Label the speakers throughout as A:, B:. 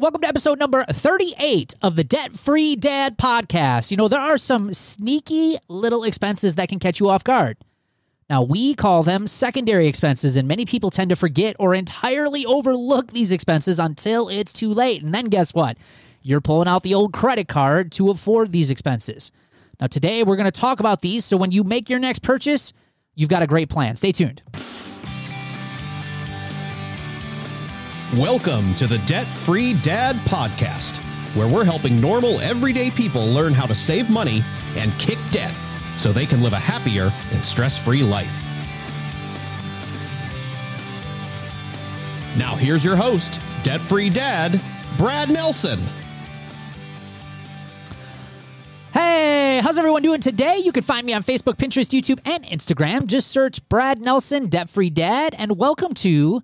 A: Welcome to episode number 38 of the Debt Free Dad podcast. You know, there are some sneaky little expenses that can catch you off guard. Now, we call them secondary expenses, and many people tend to forget or entirely overlook these expenses until it's too late. And then guess what? You're pulling out the old credit card to afford these expenses. Now, today we're going to talk about these, so when you make your next purchase, you've got a great plan. Stay tuned.
B: Welcome to the Debt Free Dad Podcast, where we're helping normal, everyday people learn how to save money and kick debt so they can live a happier and stress free life. Now, here's your host, Debt Free Dad, Brad Nelson.
A: Hey, how's everyone doing today? You can find me on Facebook, Pinterest, YouTube, and Instagram. Just search Brad Nelson, Debt Free Dad, and welcome to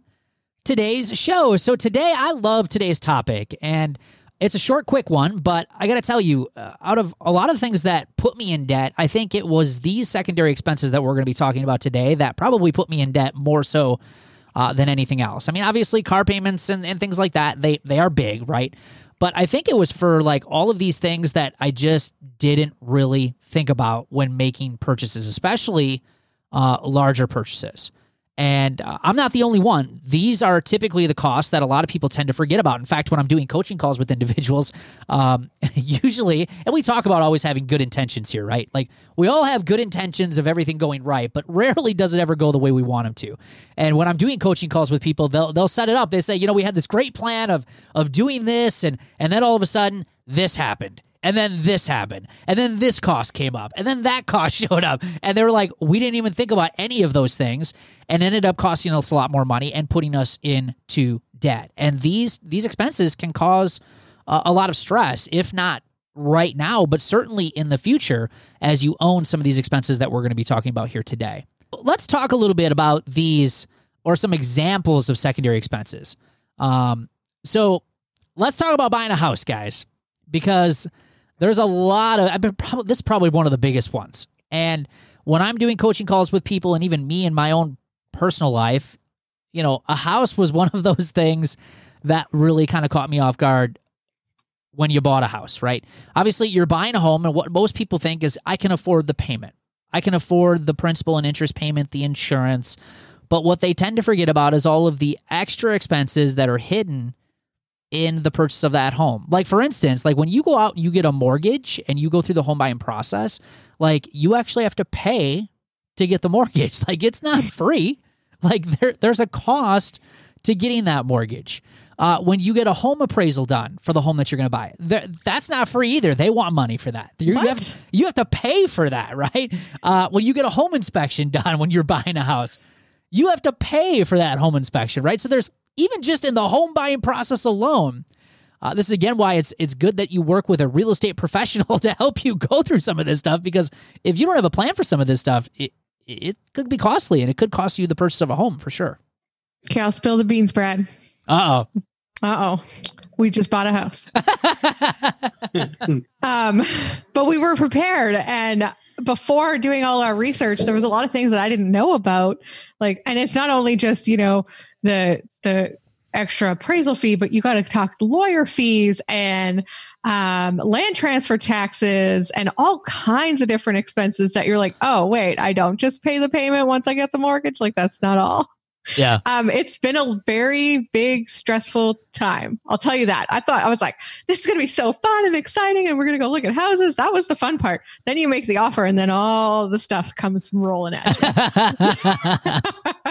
A: today's show. So, today I love today's topic, and it's a short, quick one, but I got to tell you, uh, out of a lot of things that put me in debt, I think it was these secondary expenses that we're going to be talking about today that probably put me in debt more so uh, than anything else. I mean, obviously, car payments and, and things like that, they, they are big, right? But I think it was for like all of these things that I just didn't really think about when making purchases, especially uh, larger purchases. And uh, I'm not the only one. These are typically the costs that a lot of people tend to forget about. In fact, when I'm doing coaching calls with individuals, um, usually, and we talk about always having good intentions here, right? Like we all have good intentions of everything going right, but rarely does it ever go the way we want them to. And when I'm doing coaching calls with people, they'll they'll set it up. They say, you know, we had this great plan of of doing this, and and then all of a sudden this happened and then this happened. And then this cost came up. And then that cost showed up. And they were like we didn't even think about any of those things and ended up costing us a lot more money and putting us into debt. And these these expenses can cause a lot of stress if not right now but certainly in the future as you own some of these expenses that we're going to be talking about here today. Let's talk a little bit about these or some examples of secondary expenses. Um, so let's talk about buying a house guys because there's a lot of I've been probably this is probably one of the biggest ones. And when I'm doing coaching calls with people and even me in my own personal life, you know, a house was one of those things that really kind of caught me off guard when you bought a house, right? Obviously, you're buying a home and what most people think is I can afford the payment. I can afford the principal and interest payment, the insurance. But what they tend to forget about is all of the extra expenses that are hidden in the purchase of that home. Like for instance, like when you go out and you get a mortgage and you go through the home buying process, like you actually have to pay to get the mortgage. Like it's not free. Like there there's a cost to getting that mortgage. Uh, when you get a home appraisal done for the home that you're going to buy, that's not free either. They want money for that. You, have, you have to pay for that, right? Uh, when you get a home inspection done when you're buying a house, you have to pay for that home inspection, right? So there's even just in the home buying process alone. Uh, this is again why it's it's good that you work with a real estate professional to help you go through some of this stuff because if you don't have a plan for some of this stuff, it it could be costly and it could cost you the purchase of a home for sure.
C: Okay, I'll spill the beans, Brad.
A: Uh oh.
C: Uh oh. We just bought a house. um, but we were prepared and before doing all our research, there was a lot of things that I didn't know about. Like, and it's not only just, you know, the the extra appraisal fee, but you got to talk lawyer fees and um, land transfer taxes and all kinds of different expenses that you're like, oh, wait, I don't just pay the payment once I get the mortgage. Like, that's not all.
A: Yeah.
C: Um, it's been a very big, stressful time. I'll tell you that. I thought I was like, this is gonna be so fun and exciting, and we're gonna go look at houses. That was the fun part. Then you make the offer, and then all the stuff comes rolling at you.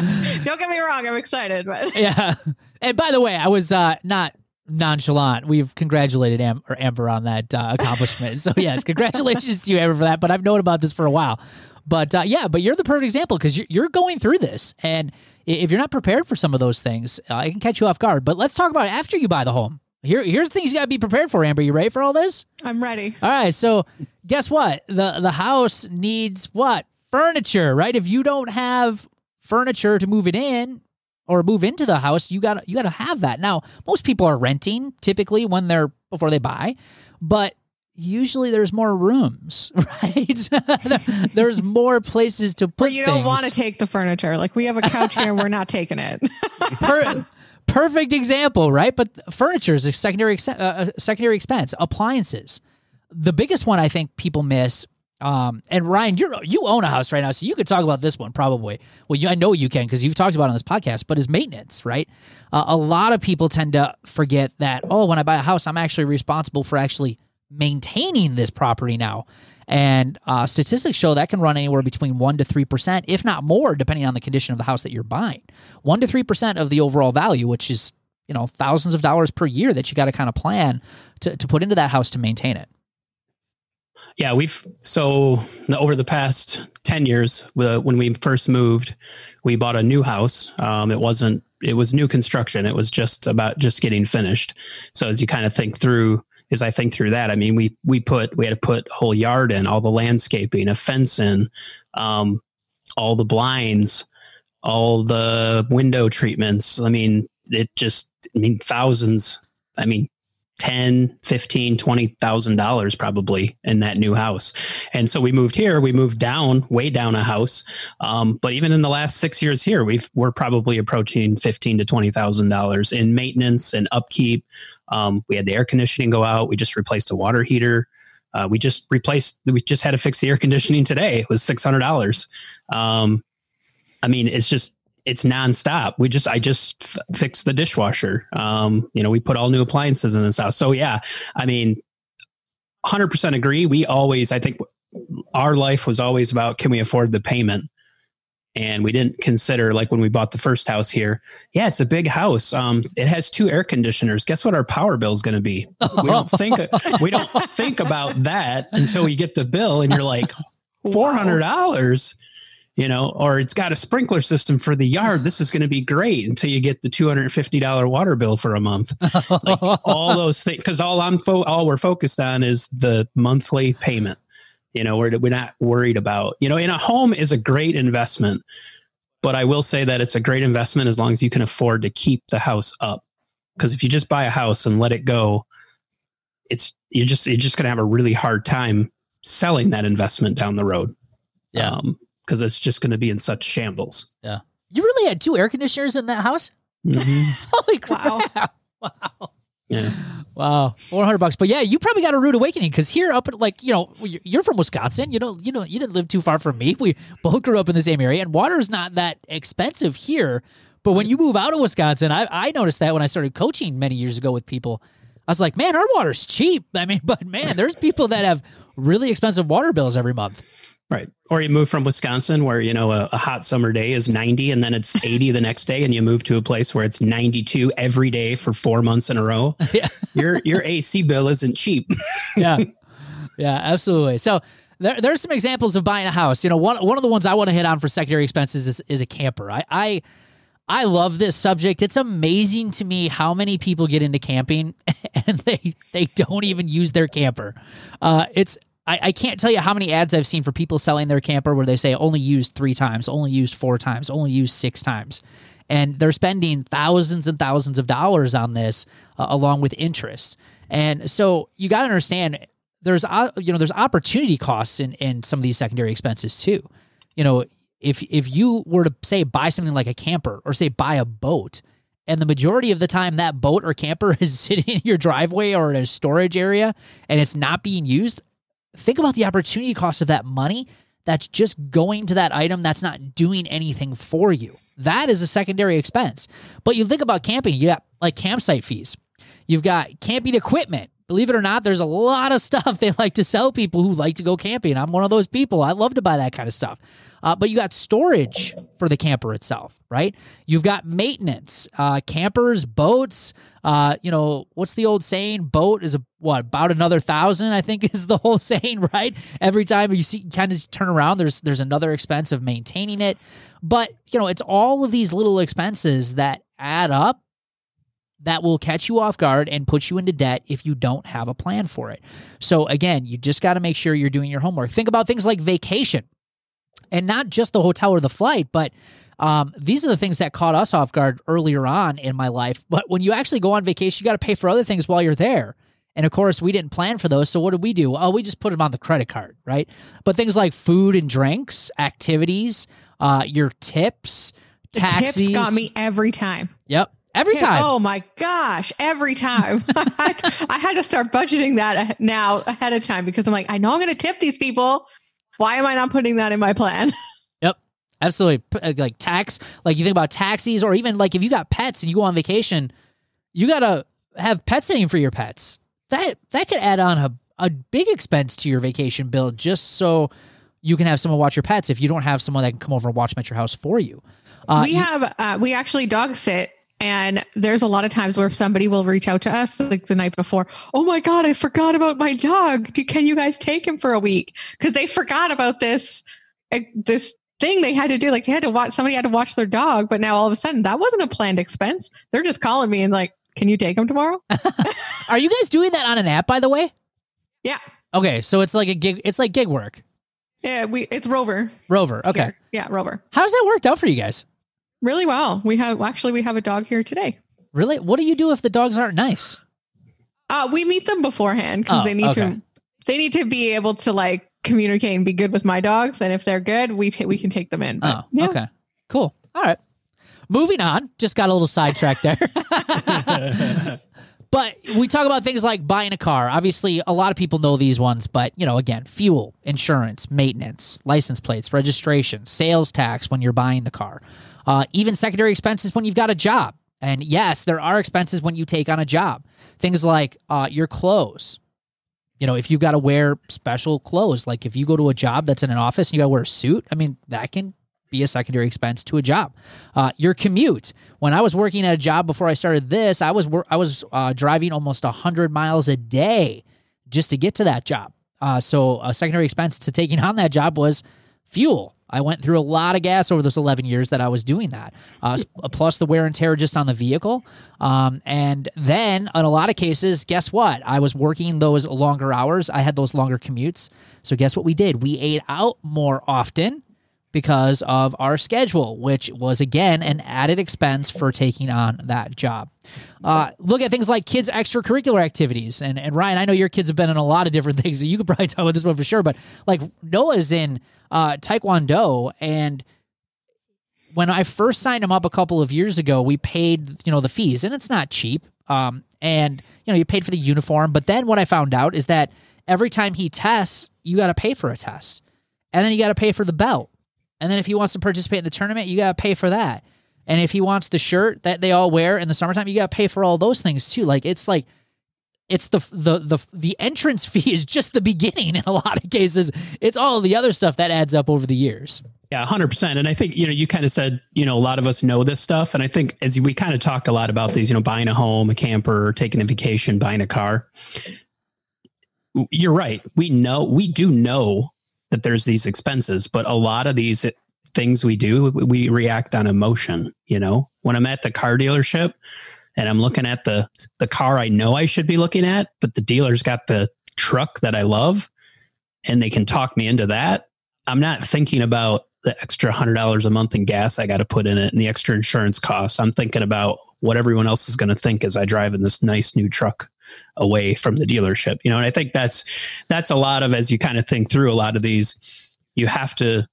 C: Don't get me wrong, I'm excited, but
A: yeah. And by the way, I was uh, not nonchalant. We've congratulated Am- or Amber on that uh, accomplishment. so yes, congratulations to you, Amber, for that. But I've known about this for a while. But uh, yeah, but you're the perfect example because you're, you're going through this, and if you're not prepared for some of those things, uh, it can catch you off guard. But let's talk about after you buy the home. Here, here's the things you got to be prepared for. Amber, you ready for all this?
C: I'm ready.
A: All right. So, guess what? the The house needs what? Furniture, right? If you don't have furniture to move it in or move into the house, you got you got to have that. Now, most people are renting typically when they're before they buy, but usually there's more rooms, right? there's more places to put. But
C: you don't want to take the furniture. Like we have a couch here, and we're not taking it.
A: per- perfect example, right? But furniture is a secondary ex- uh, secondary expense. Appliances, the biggest one I think people miss. Um, and Ryan, you you own a house right now, so you could talk about this one probably. Well, you, I know you can because you've talked about it on this podcast. But is maintenance right? Uh, a lot of people tend to forget that. Oh, when I buy a house, I'm actually responsible for actually maintaining this property now. And uh, statistics show that can run anywhere between 1% to 3%, if not more, depending on the condition of the house that you're buying. 1% to 3% of the overall value, which is, you know, thousands of dollars per year that you got to kind of plan to, to put into that house to maintain it.
D: Yeah, we've so over the past 10 years, uh, when we first moved, we bought a new house. Um, it wasn't, it was new construction. It was just about just getting finished. So as you kind of think through as I think through that, I mean, we we put we had to put a whole yard in, all the landscaping, a fence in, um, all the blinds, all the window treatments. I mean, it just I mean thousands. I mean, 10 15 20000 dollars probably in that new house and so we moved here we moved down way down a house um, but even in the last six years here we've we're probably approaching 15 to 20000 dollars in maintenance and upkeep um, we had the air conditioning go out we just replaced a water heater uh, we just replaced we just had to fix the air conditioning today it was $600 um, i mean it's just it's nonstop. We just, I just f- fixed the dishwasher. Um, you know, we put all new appliances in this house. So yeah, I mean, 100% agree. We always, I think our life was always about, can we afford the payment? And we didn't consider like when we bought the first house here. Yeah, it's a big house. Um, it has two air conditioners. Guess what our power bill is going to be? We don't think we don't think about that until you get the bill and you're like, four hundred dollars you know, or it's got a sprinkler system for the yard. This is going to be great until you get the two hundred and fifty dollar water bill for a month. like all those things, because all I'm fo- all we're focused on is the monthly payment. You know, we're we're not worried about. You know, in a home is a great investment, but I will say that it's a great investment as long as you can afford to keep the house up. Because if you just buy a house and let it go, it's you're just you're just going to have a really hard time selling that investment down the road.
A: Yeah.
D: Um, because it's just going to be in such shambles.
A: Yeah. You really had two air conditioners in that house?
D: Mm-hmm.
A: Holy crap. Wow. wow.
D: Yeah.
A: Wow. 400 bucks. But yeah, you probably got a rude awakening because here up at like, you know, you're from Wisconsin. You know, you know, you didn't live too far from me. We both grew up in the same area and water is not that expensive here. But when mm. you move out of Wisconsin, I, I noticed that when I started coaching many years ago with people, I was like, man, our water's cheap. I mean, but man, there's people that have really expensive water bills every month.
D: Right. Or you move from Wisconsin where, you know, a, a, hot summer day is 90 and then it's 80 the next day and you move to a place where it's 92 every day for 4 months in a row.
A: Yeah.
D: your your AC bill isn't cheap.
A: yeah. Yeah, absolutely. So there, there's some examples of buying a house. You know, one one of the ones I want to hit on for secondary expenses is, is a camper. I, I I love this subject. It's amazing to me how many people get into camping and they they don't even use their camper. Uh, it's I, I can't tell you how many ads I've seen for people selling their camper where they say only used three times, only used four times, only used six times. And they're spending thousands and thousands of dollars on this uh, along with interest. And so you got to understand there's uh, you know there's opportunity costs in in some of these secondary expenses too. You know, if if you were to say buy something like a camper or say buy a boat, and the majority of the time that boat or camper is sitting in your driveway or in a storage area and it's not being used, think about the opportunity cost of that money that's just going to that item that's not doing anything for you. That is a secondary expense. But you think about camping, you got like campsite fees. You've got camping equipment. Believe it or not, there's a lot of stuff they like to sell people who like to go camping. I'm one of those people. I love to buy that kind of stuff. Uh, but you got storage for the camper itself, right? You've got maintenance, uh, campers, boats. Uh, you know, what's the old saying? Boat is a what about another thousand? I think is the whole saying, right? Every time you see, kind of turn around, there's there's another expense of maintaining it. But you know, it's all of these little expenses that add up that will catch you off guard and put you into debt if you don't have a plan for it. So again, you just got to make sure you're doing your homework. Think about things like vacation and not just the hotel or the flight, but um, these are the things that caught us off guard earlier on in my life. But when you actually go on vacation, you got to pay for other things while you're there. And of course, we didn't plan for those. So what did we do? Oh, we just put them on the credit card, right? But things like food and drinks, activities, uh, your tips,
C: the
A: taxis.
C: tips got me every time.
A: Yep. Every time.
C: Oh my gosh! Every time I, had, I had to start budgeting that now ahead of time because I'm like, I know I'm going to tip these people. Why am I not putting that in my plan?
A: Yep. Absolutely. Uh, Like tax, like you think about taxis, or even like if you got pets and you go on vacation, you gotta have pet sitting for your pets. That that could add on a, a big expense to your vacation bill just so you can have someone watch your pets if you don't have someone that can come over and watch them at your house for you. Uh,
C: we have uh, we actually dog sit and there's a lot of times where somebody will reach out to us like the night before oh my god i forgot about my dog Do, can you guys take him for a week because they forgot about this uh, this thing they had to do like they had to watch somebody had to watch their dog but now all of a sudden that wasn't a planned expense they're just calling me and like can you take him tomorrow
A: are you guys doing that on an app, by the way?
C: Yeah.
A: Okay, so it's like a gig. It's like gig work.
C: yeah we it's rover
A: Rover. Okay.
C: here. yeah rover
A: How's that worked out for you guys?
C: Really well we have actually we have a dog here today
A: Really? What do you do if the dogs aren't nice?
C: Uh, we meet them beforehand because
A: Oh,
C: they need
A: okay.
C: to. They need to be able to like communicate and be good with my dogs. And if they're good, we ta- we can take them in. But,
A: Oh,
C: yeah.
A: okay. Cool. All right. Moving on. Just got a little sidetracked there. but we talk about things like buying a car. Obviously, a lot of people know these ones, but you know, again, fuel, insurance, maintenance, license plates, registration, sales tax when you're buying the car, uh, even secondary expenses when you've got a job. And yes, there are expenses when you take on a job. Things like uh, your clothes. You know, if you've got to wear special clothes, like if you go to a job that's in an office and you got to wear a suit, I mean, that can be a secondary expense to a job. Uh, your commute. When I was working at a job before I started this, I was I was uh, driving almost hundred miles a day just to get to that job. Uh, so a secondary expense to taking on that job was fuel. I went through a lot of gas over those 11 years that I was doing that, uh, plus the wear and tear just on the vehicle. Um, and then, in a lot of cases, guess what? I was working those longer hours. I had those longer commutes. So, guess what we did? We ate out more often because of our schedule, which was again an added expense for taking on that job. Uh, look at things like kids' extracurricular activities. And, and Ryan, I know your kids have been in a lot of different things. So you could probably talk about this one for sure. But like Noah's in uh, Taekwondo. And when I first signed him up a couple of years ago, we paid, you know, the fees and it's not cheap. Um, and, you know, you paid for the uniform. But then what I found out is that every time he tests, you got to pay for a test. And then you got to pay for the belt. And then if he wants to participate in the tournament, you got to pay for that. And if he wants the shirt that they all wear in the summertime, you got to pay for all those things too. Like it's like it's the the the the entrance fee is just the beginning in a lot of cases. It's all the other stuff that adds up over the years.
D: Yeah, hundred percent. And I think you know you kind of said you know a lot of us know this stuff, and I think as we kind of talked a lot about these, you know, buying a home, a camper, taking a vacation, buying a car. You're right. We know we do know that there's these expenses, but a lot of these things we do, we react on emotion. You know, when I'm at the car dealership and I'm looking at the the car I know I should be looking at, but the dealer's got the truck that I love, and they can talk me into that. I'm not thinking about the extra hundred dollars a month in gas I got to put in it and the extra insurance costs. I'm thinking about what everyone else is going to think as I drive in this nice new truck away from the dealership. You know, and I think that's that's a lot of as you kind of think through a lot of these, you have to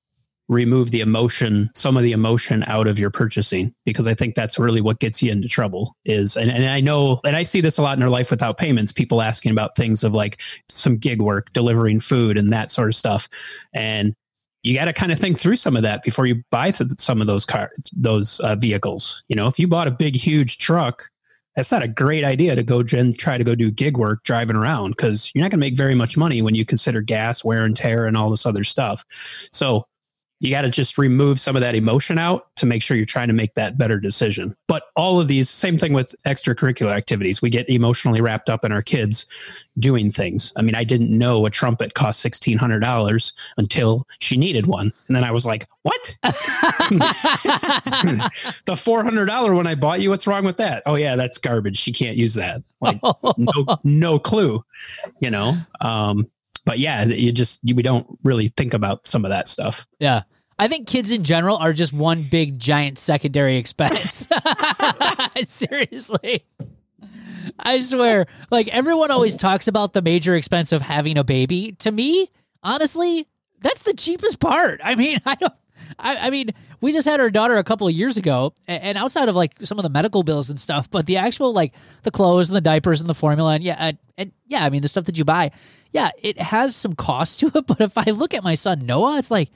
D: remove the emotion, some of the emotion out of your purchasing, because I think that's really what gets you into trouble is, and, and I know, and I see this a lot in our life without payments, people asking about things of like some gig work, delivering food and that sort of stuff. And you got to kind of think through some of that before you buy some of those cars, those uh, vehicles. You know, if you bought a big, huge truck, that's not a great idea to go and try to go do gig work driving around because you're not going to make very much money when you consider gas, wear and tear, and all this other stuff. So you got to just remove some of that emotion out to make sure you're trying to make that better decision. But all of these, same thing with extracurricular activities. We get emotionally wrapped up in our kids doing things. I mean, I didn't know a trumpet cost sixteen hundred dollars until she needed one, and then I was like, "What? the four hundred dollar one I bought you? What's wrong with that? Oh yeah, that's garbage. She can't use that. Like, no, no clue. You know." Um, but yeah, you just you, we don't really think about some of that stuff.
A: Yeah. I think kids in general are just one big giant secondary expense. Seriously. I swear, like everyone always talks about the major expense of having a baby. To me, honestly, that's the cheapest part. I mean, I don't I, I mean, we just had our daughter a couple of years ago, and outside of like some of the medical bills and stuff, but the actual like the clothes and the diapers and the formula and yeah, and, and yeah, I mean the stuff that you buy, yeah, it has some cost to it. But if I look at my son Noah, it's like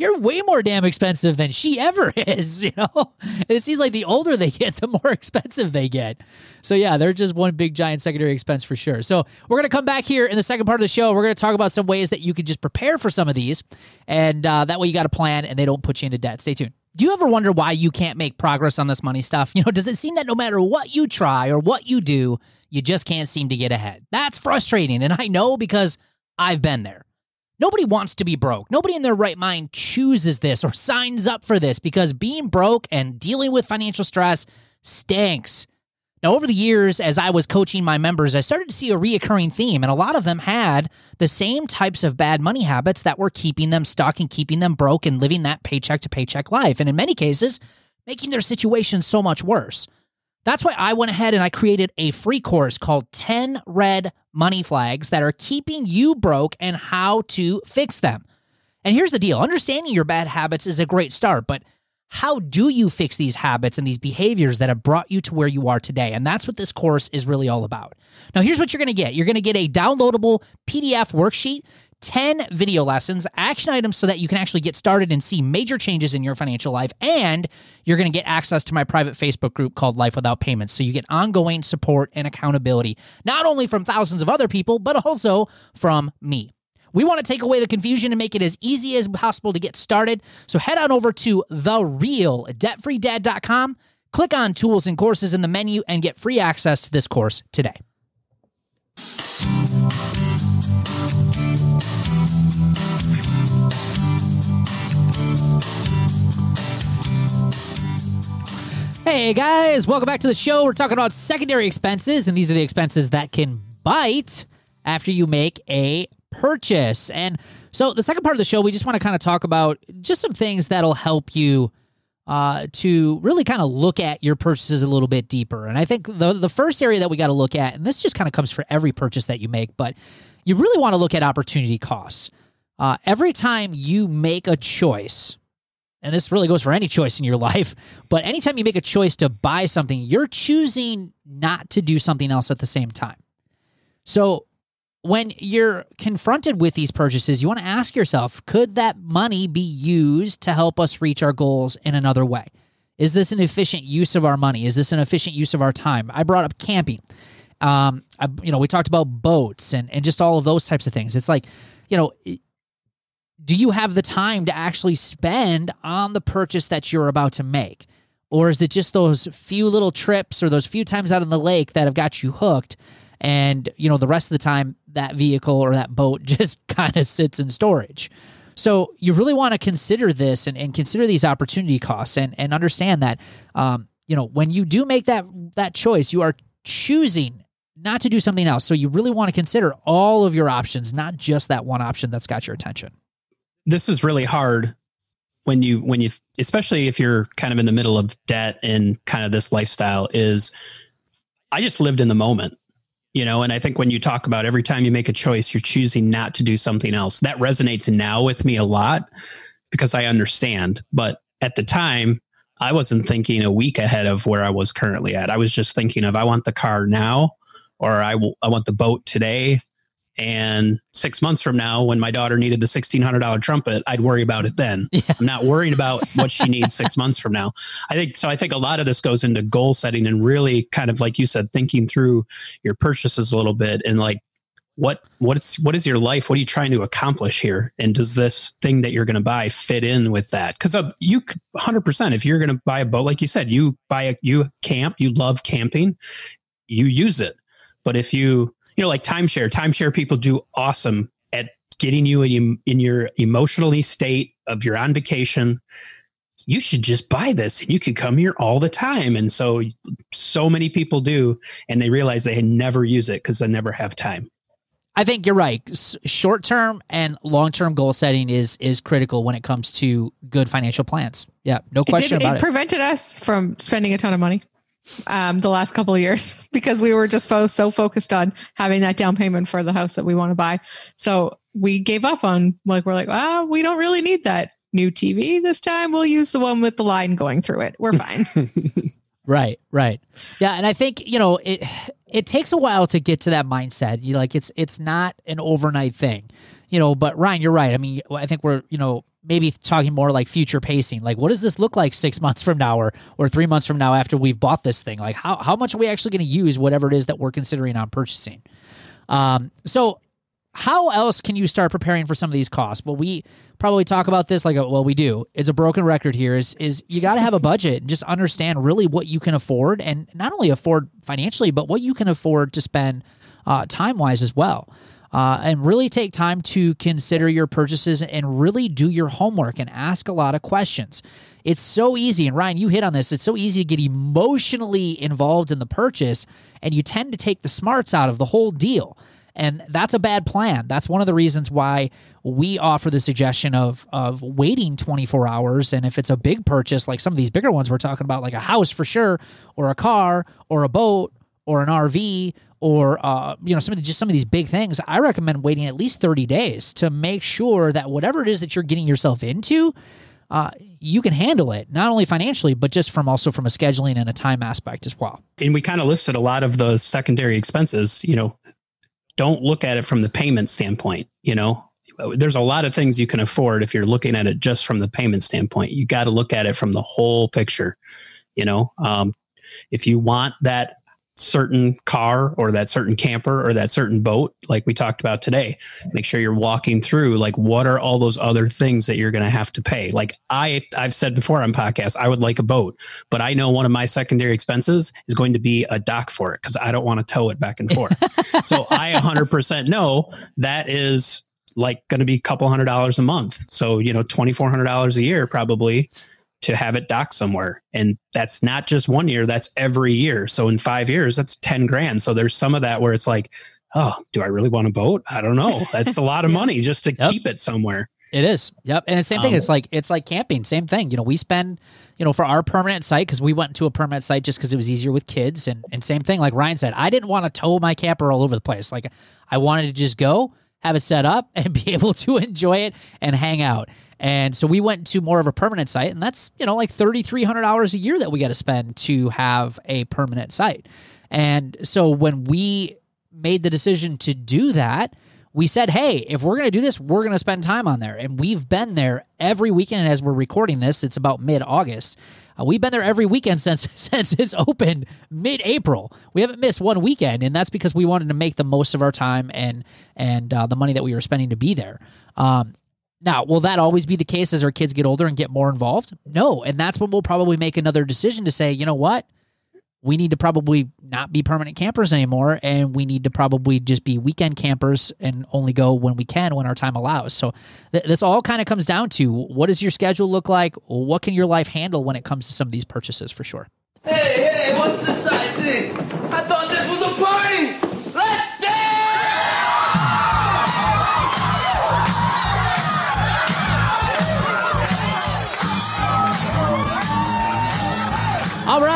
A: you're way more damn expensive than she ever is, you know? It seems like the older they get, the more expensive they get. So, yeah, they're just one big giant secondary expense for sure. So, we're to come back here in the second part of the show. We're to talk about some ways that you can just prepare for some of these. And uh, that way you got a plan and they don't put you into debt. Stay tuned. Do you ever wonder why you can't make progress on this money stuff? You know, does it seem that no matter what you try or what you do, you just can't seem to get ahead? That's frustrating. And I know because I've been there. Nobody wants to be broke. Nobody in their right mind chooses this or signs up for this because being broke and dealing with financial stress stinks. Now, over the years, as I was coaching my members, I started to see a reoccurring theme, and a lot of them had the same types of bad money habits that were keeping them stuck and keeping them broke and living that paycheck to paycheck life. And in many cases, making their situation so much worse. That's why I went ahead and I created a free course called 10 Red Money Flags that are keeping you broke and how to fix them. And here's the deal understanding your bad habits is a great start, but how do you fix these habits and these behaviors that have brought you to where you are today? And that's what this course is really all about. Now, here's what you're going to get you're going to get a downloadable PDF worksheet 10 video lessons, action items so that you can actually get started and see major changes in your financial life. And you're going to get access to my private Facebook group called Life Without Payments. So you get ongoing support and accountability, not only from thousands of other people, but also from me. We want to take away the confusion and make it as easy as possible to get started. So head on over to therealdebtfreedad.com, click on tools and courses in the menu, and get free access to this course today. Hey guys, welcome back to the show. We're talking about secondary expenses, and these are the expenses that can bite after you make a purchase. And so, the second part of the show, we just want to kind of talk about just some things that'll help you uh, to really kind of look at your purchases a little bit deeper. And I think the the first area that we got to look at, and this just kind of comes for every purchase that you make, but you really want to look at opportunity costs. Uh, every time you make a choice and this really goes for any choice in your life, but anytime you make a choice to buy something, you're choosing not to do something else at the same time. So when you're confronted with these purchases, you want to ask yourself could that money be used to help us reach our goals in another way? Is this an efficient use of our money? Is this an efficient use of our time? I brought up camping. Um, I, you know, we talked about boats and, and just all of those types of things. It's like, you know, do you have the time to actually spend on the purchase that you're about to make? Or is it just those few little trips or those few times out on the lake that have got you hooked? And, you know, the rest of the time, that vehicle or that boat just kind of sits in storage. So you really want to consider this and, and consider these opportunity costs and, and understand that, um, you know, when you do make that that choice, you are choosing not to do something else. So you really want to consider all of your options, not just that one option that's got your attention
D: this is really hard when you when you especially if you're kind of in the middle of debt and kind of this lifestyle is I just lived in the moment. You know, and I think when you talk about every time you make a choice, you're choosing not to do something else. That resonates now with me a lot because I understand. But at the time, I wasn't thinking a week ahead of where I was currently at. I was just thinking of I want the car now or I, w- I want the boat today and six months from now, when my daughter needed the $1,600 trumpet, I'd worry about it then. Yeah. I'm not worrying about what she needs six months from now. I think so. I think a lot of this goes into goal setting and really kind of like you said, thinking through your purchases a little bit and like, what what's what is your life what are you trying to accomplish here and does this thing that you're going to buy fit in with that because uh, you 100% if you're going to buy a boat like you said you buy a you camp you love camping you use it but if you you know, like timeshare, timeshare people do awesome at getting you in, in your emotionally state of you're on vacation. You should just buy this and you can come here all the time. And so, so many people do, and they realize they never use it because they never have time.
A: I think you're right. Short term and long term goal setting is is critical when it comes to good financial plans. Yeah, no question
C: it
A: did, about it.
C: It prevented us from spending a ton of money um, the last couple of years because we were just fo- so focused on having that down payment for the house that we want to buy. So we gave up on like we're like, ah, we don't really need that new TV this time, we'll use the one with the line going through it. We're fine.
A: Right, right. Yeah, and I think, you know, it it takes a while to get to that mindset. You like it's it's not an overnight thing. You know, but Ryan, you're right. I mean, I think we're, you know, maybe talking more like future pacing. Like what does this look like 6 months from now or or 3 months from now after we've bought this thing? Like how how much are we actually going to use whatever it is that we're considering on purchasing? Um so how else can you start preparing for some of these costs? Well, we probably talk about this like, a, well, we do. It's a broken record here. Is is you got to have a budget and just understand really what you can afford, and not only afford financially, but what you can afford to spend uh, time wise as well. Uh, and really take time to consider your purchases and really do your homework and ask a lot of questions. It's so easy, and Ryan, you hit on this. It's so easy to get emotionally involved in the purchase, and you tend to take the smarts out of the whole deal. And that's a bad plan. That's one of the reasons why we offer the suggestion of of waiting 24 hours. And if it's a big purchase, like some of these bigger ones we're talking about, like a house for sure, or a car, or a boat, or an RV, or uh, you know, some of the, just some of these big things, I recommend waiting at least 30 days to make sure that whatever it is that you're getting yourself into, uh, you can handle it not only financially but just from also from a scheduling and a time aspect as well
D: and we kind of listed a lot of the secondary expenses you know don't look at it from the payment standpoint. You know, there's a lot of things you can afford if you're looking at it just from the payment standpoint. You got to look at it from the whole picture. You know, um, if you want that certain car or that certain camper or that certain boat like we talked about today. Make sure you're walking through like what are all those other things that you're going to have to pay? Like i i've said before on podcasts i would like a boat but i know one of my secondary expenses is going to be a dock for it because i don't want to tow it back and forth. So i 100% know that is like going to be a couple hundred dollars a month. So you know $2400 a year probably to have it docked somewhere. And that's not just one year, that's every year. So in five years, that's 10 grand. So there's some of that where it's like, oh, do I really want a boat? I don't know. That's a lot of money just to yep. keep it somewhere.
A: It is. Yep. And the same thing. Um, it's like it's like camping. Same thing. You know, we spend, you know, for our permanent site because we went to a permanent site just because it was easier with kids. And and same thing. Like Ryan said, I didn't want to tow my camper all over the place. Like I wanted to just go, have it set up, and be able to enjoy it and hang out. And so we went to more of a permanent site, and that's, you know, like $3,300 a year that we got to spend to have a permanent site. And so when we made the decision to do that, we said, hey, if we're going to do this, we're going to spend time on there. And we've been there every weekend. as we're recording this, it's about mid August. Uh, we've been there every weekend since since it's opened mid April. We haven't missed one weekend, and that's because we wanted to make the most of our time and and uh, the money that we were spending to be there. Um, now, will that always be the case as our kids get older and get more involved? No. And that's when we'll probably make another decision to say, you know what? We need to probably not be permanent campers anymore. And we need to probably just be weekend campers and only go when we can, when our time allows. So th- this all kind of comes down to what does your schedule look like? What can your life handle when it comes to some of these purchases for sure?
E: Hey, hey, what's this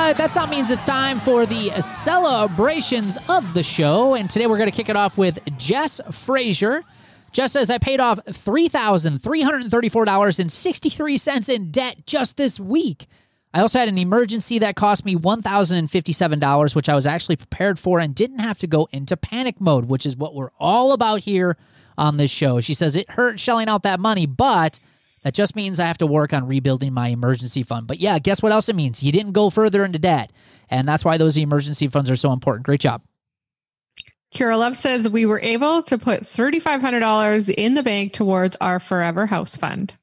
A: right, that sound means it's time for the celebrations of the show. And today we're going to kick it off with Jess Frazier. Jess says, I paid off $3,334.63 in debt just this week. I also had an emergency that cost me $1,057, which I was actually prepared for and didn't have to go into panic mode, which is what we're all about here on this show. She says, It hurt shelling out that money, but that just means I have to work on rebuilding my emergency fund. But yeah, guess what else it means? You didn't go further into debt. And that's why those emergency funds are so important. Great job.
C: Kira Love says we were able to put $3,500 in the bank towards our Forever House Fund.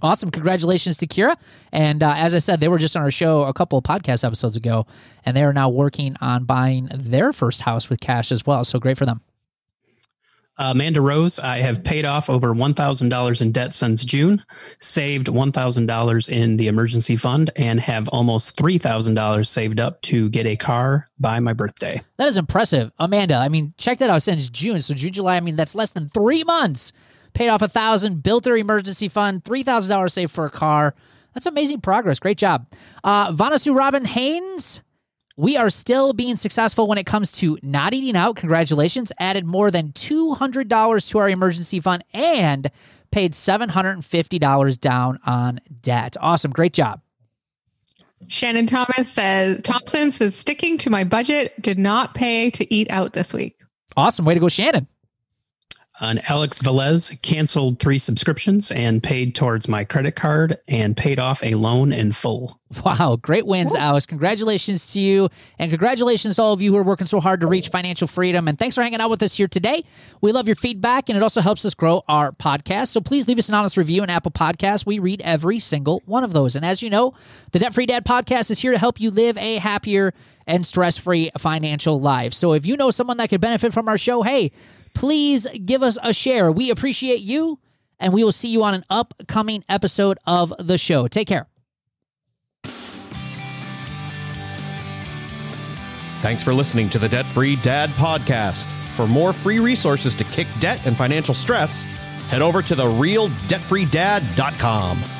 A: Awesome. Congratulations to Kira. And uh, as I said, they were just on our show a couple of podcast episodes ago, and they are now working on buying their first house with cash as well. So great for them.
D: Amanda Rose, I have paid off over $1,000 in debt since June, saved $1,000 in the emergency fund, and have almost $3,000 saved up to get a car by my birthday.
A: That is impressive. Amanda, I mean, check that out since June. So June, July, I mean, that's less than three months. Paid off a thousand, built her emergency fund, $3,000 saved for a car. That's amazing progress. Great job. Uh, Vanasu Robin Haynes, we are still being successful when it comes to not eating out. Congratulations. Added more than $200 to our emergency fund and paid $750 down on debt. Awesome. Great job.
C: Shannon Thomas says Thompson says sticking to my budget did not pay to eat out this week.
A: Awesome. Way to go, Shannon.
D: And Alex Velez canceled three subscriptions and paid towards my credit card and paid off a loan in full.
A: Wow, great wins, Alex. Congratulations to you. And congratulations to all of you who are working so hard to reach financial freedom. And thanks for hanging out with us here today. We love your feedback, and it also helps us grow our podcast. So please leave us an honest review in Apple Podcasts. We read every single one of those. And as you know, the Debt Free Dad podcast is here to help you live a happier and stress free financial life. So if you know someone that could benefit from our show, hey, please give us a share. We appreciate you, and we will see you on an upcoming episode of the show. Take care.
B: Thanks for listening to the Debt Free Dad podcast. For more free resources to kick debt and financial stress, head over to therealdebtfreedad.com.